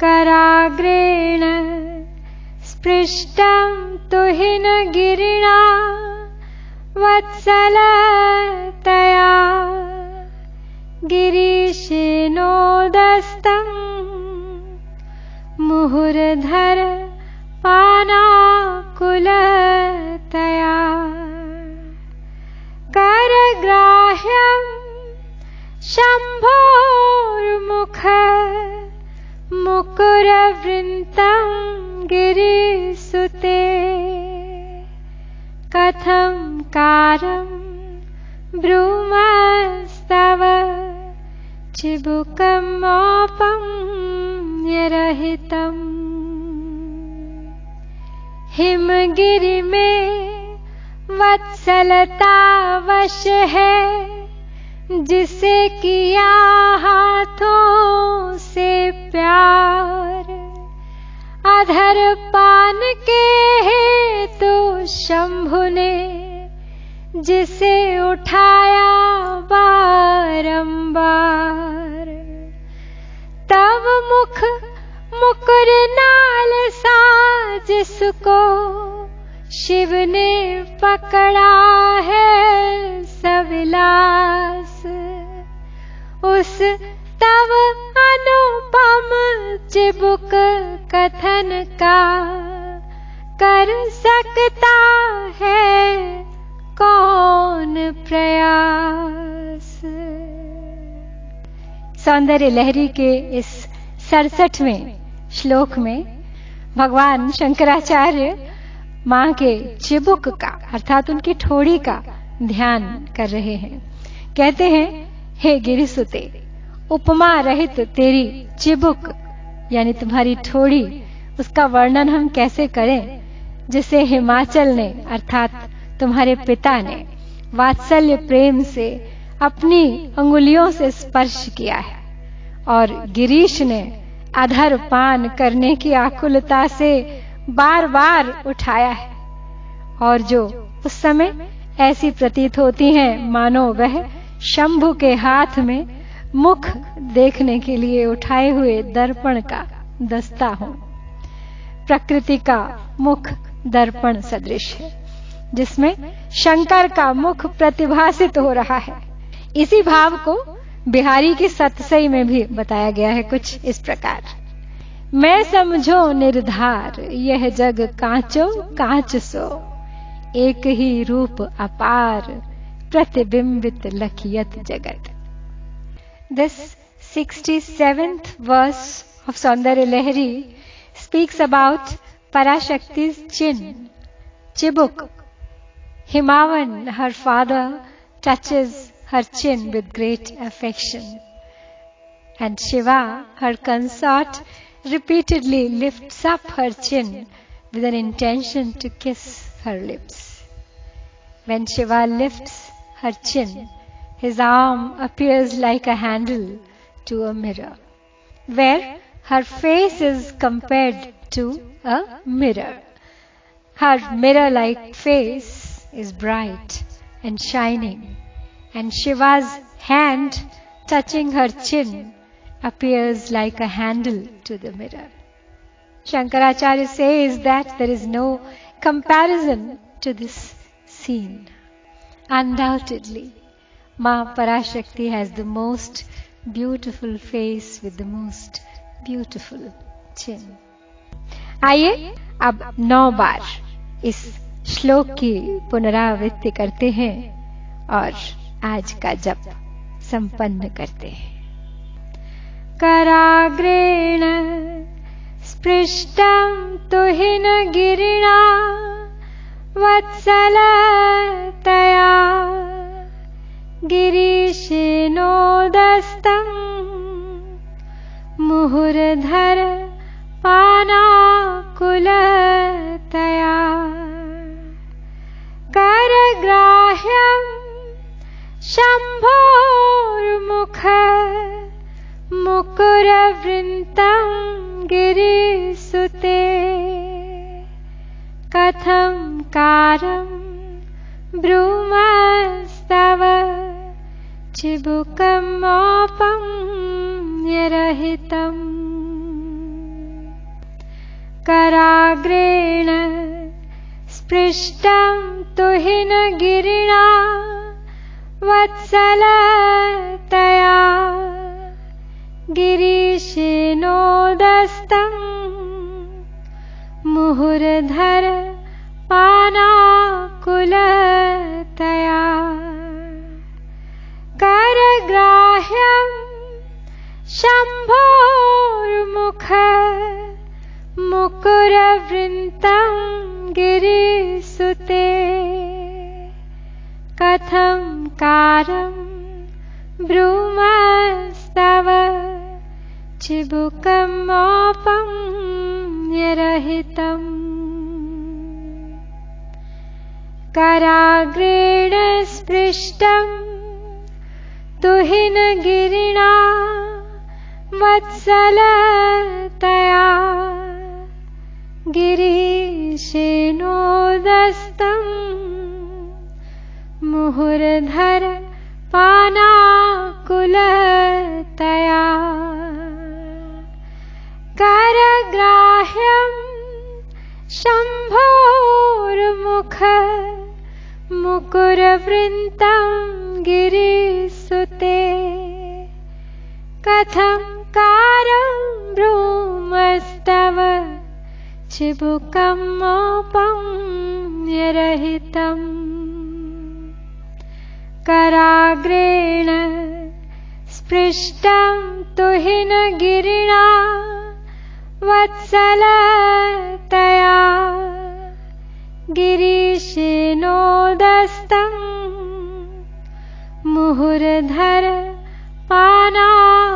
कराग्रेण स्पृष्टं गिरिणा वत्सलतया। गिरीशिनोदस्तम् मुहुर्धर पानाकुलतया। करग्राह्यम् शम्भोर्मुख मुकुरवृन्तं गिरिसुते कथं कारं ब्रूमस्तव चिबुकमोपं यरहितम् हिमगिरि में वत्सलता वश है जिसे किया हाथों से प्यार। अधर पान के है तो शंभु ने जिसे उठाया बारंबार। तब मुख मुकुर नाल सा जिसको शिव ने पकड़ा है सविलास उस तब अनुपम चिबुक कथन का कर सकता है कौन प्रयास? सौंदर्य लहरी के इस सड़सठवें श्लोक में भगवान शंकराचार्य माँ के चिबुक का, अर्थात उनकी ठोड़ी का ध्यान कर रहे हैं। कहते हैं हे गिरिसुते, उपमा रहित तेरी चिबुक, यानी तुम्हारी ठोड़ी, उसका वर्णन हम कैसे करें, जिसे हिमाचल ने, अर्थात तुम्हारे पिता ने, वात्सल्य प्रेम से अपनी अंगुलियों से स्पर्श किया है, और गिरीश ने अधर पान करने की आकुलता से बार बार उठाया है, और जो उस समय ऐसी प्रतीत होती हैं, मानो वह शंभु के हाथ में मुख देखने के लिए उठाए हुए दर्पण का दस्ता हूँ। प्रकृति का मुख दर्पण सदृश है, जिसमें शंकर का मुख प्रतिभासित हो रहा है। इसी भाव को बिहारी की सतसई में भी बताया गया है कुछ इस प्रकार। मैं समझो निर्धार, यह जग कांचो, कांच सो। एक ही रूप अपार प्रतिबिंबित लखियत जगत this sixty seventh verse of Saundarya Lahari speaks about Parashakti chin चिबुक Himavan her father touches her chin with great affection. And Shiva, her consort, repeatedly lifts up her chin with an intention to kiss her lips. When Shiva lifts her chin, his arm appears like a handle to a mirror, where her face is compared to a mirror. Her mirror like face is bright and shining, and Shiva's hand touching her chin appears like a handle to the mirror. Shankaracharya says that there is no comparison to this scene. Undoubtedly, Ma Parashakti has the most beautiful face with the most beautiful chin. आइए अब नौ बार इस श्लोक की पुनरावृत्ति करते हैं और आज का जप संपन्न करते हैं कराग्रेण स्पृष्टं तुहिन गिरिणा वत्सलतया। गिरीशिनोदस्तम् मुहुर्धर पानाकुलतया। करग्राह्यम् शम्भोर्मुख मुकुरवृन्तं गिरिसुते। कथं कारं ब्रूमस्तव चिबुकमोपं चिबुकमोपं यरहितम्. कराग्रेण स्पृष्टं तुहिनगिरिणा वत्सलतया गिरीशेनोदस्तम् मुहुरधर पानाकुलतया। करग्राह्यम् शम्भोर्मुख मुकुरवृन्तं गिरिसुते। कथं कारं ब्रूमस्तव चिबुकमोपं न्यरहितम् कराग्रेण स्पृष्टम्। तुहिनगिरिणा वत्सलतया गिरीशेनोदस्तम्। मुहुरधर पानाकुलतया। करग्राह्यम् शम्भोर्मुख मुकुरवृन्तं गिरिसुते कथं कारं ब्रूमस्तव चिबुकमोपं न्यरहितम् कराग्रेण स्पृष्टं तुहिनगिरिणा वत्सलतया गिरीशेनोदस्तम् मुहुरधर पानाकुलतया।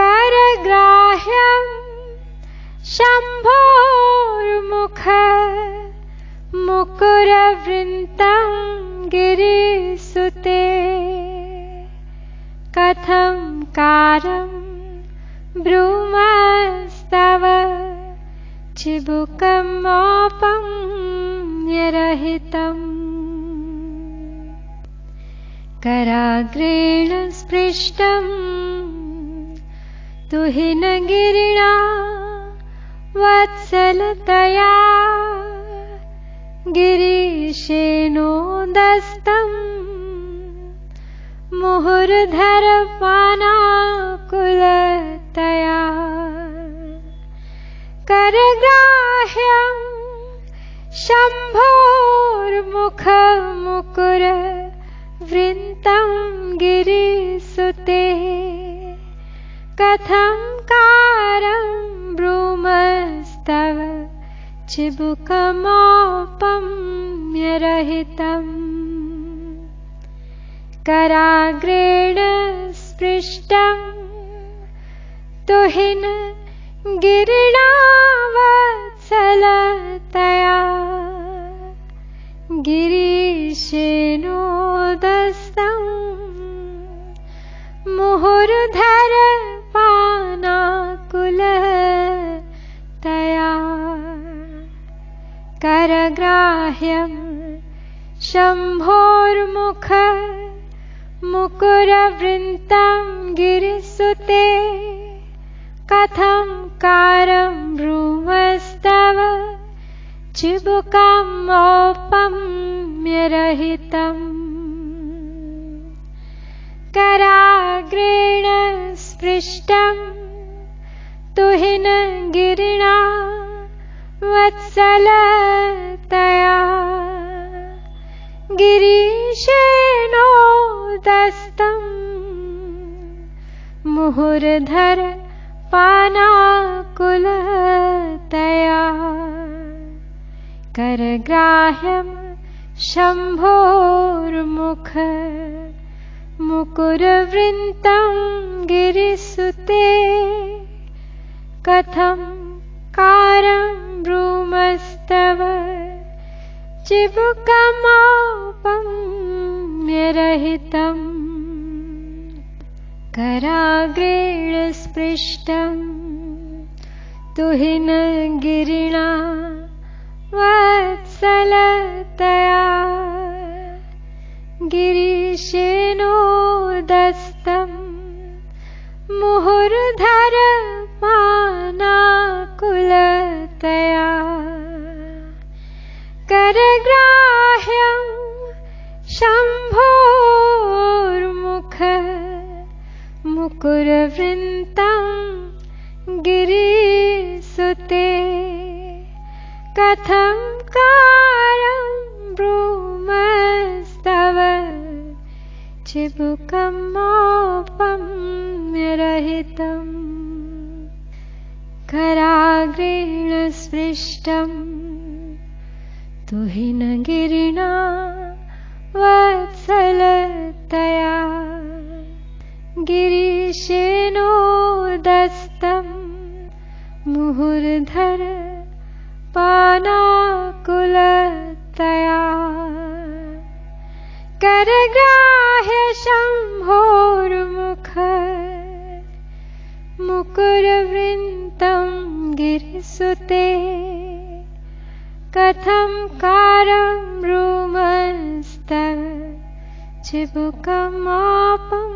करग्राह्यम् शम्भोर्मुख मुकुरवृन्तं गिरिसुते। कथं कारं ब्रूमस्तव चिबुकमोपं न्यरहितम् कराग्रेण स्पृष्टम्। तुहिनगिरिणा वत्सलतया। गिरीशेनोदस्तम्। मुहुरधरपानाकुलतया करग्राह्यम् शम्भोर्मुखमुकुर वृन्तं गिरिसुते। कथं कारं ब्रूमस्तव चिबुकमोपम्यरहितम्। कराग्रेण स्पृष्टम् तुहिन गिरिणावत्सलतया शम्भोर्मुख मुकुरवृन्तं गिरिसुते कथं कारं ब्रूमस्तव चिबुकमोपम्यरहितम् कराग्रेण स्पृष्टम् तुहिनगिरिणा वत्सलतया गिरीशेनोदस्तम् मुहुरधर पानाकुलतया। करग्राह्यम् शम्भोर्मुख। मुकुरवृन्तं गिरिसुते। कथं कारं ब्रूमस्तव चिबुकमोपम्यरहितम् कराग्रेण स्पृष्टम् तुहिनगिरिणा वत्सलतया गिरीशेनोदस्तम् मुहुर्धर मानाकुलतया करग्राह्यं शम्भोर्मुख मुकुरवृन्तं गिरिसुते। कथं कारं ब्रूमस्तव चिबुकमोपम्यरहितम् कराग्रेण स्पृष्टम् तुहिनगिरिणा वत्सलतया। गिरीशेनोदस्तम् मुहुर्धर पानाकुलतया। करग्राह्य शम्भोर्मुख मुकुरवृन्तं गिरिसुते कथं कारं रुमस्त चिबुकमापं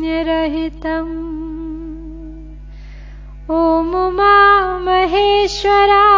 निरहितम्। ॐ उमा महेश्वराय